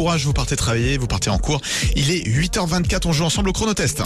Courage, vous partez travailler, vous partez en cours. Il est 8h24, on joue ensemble au chronotest.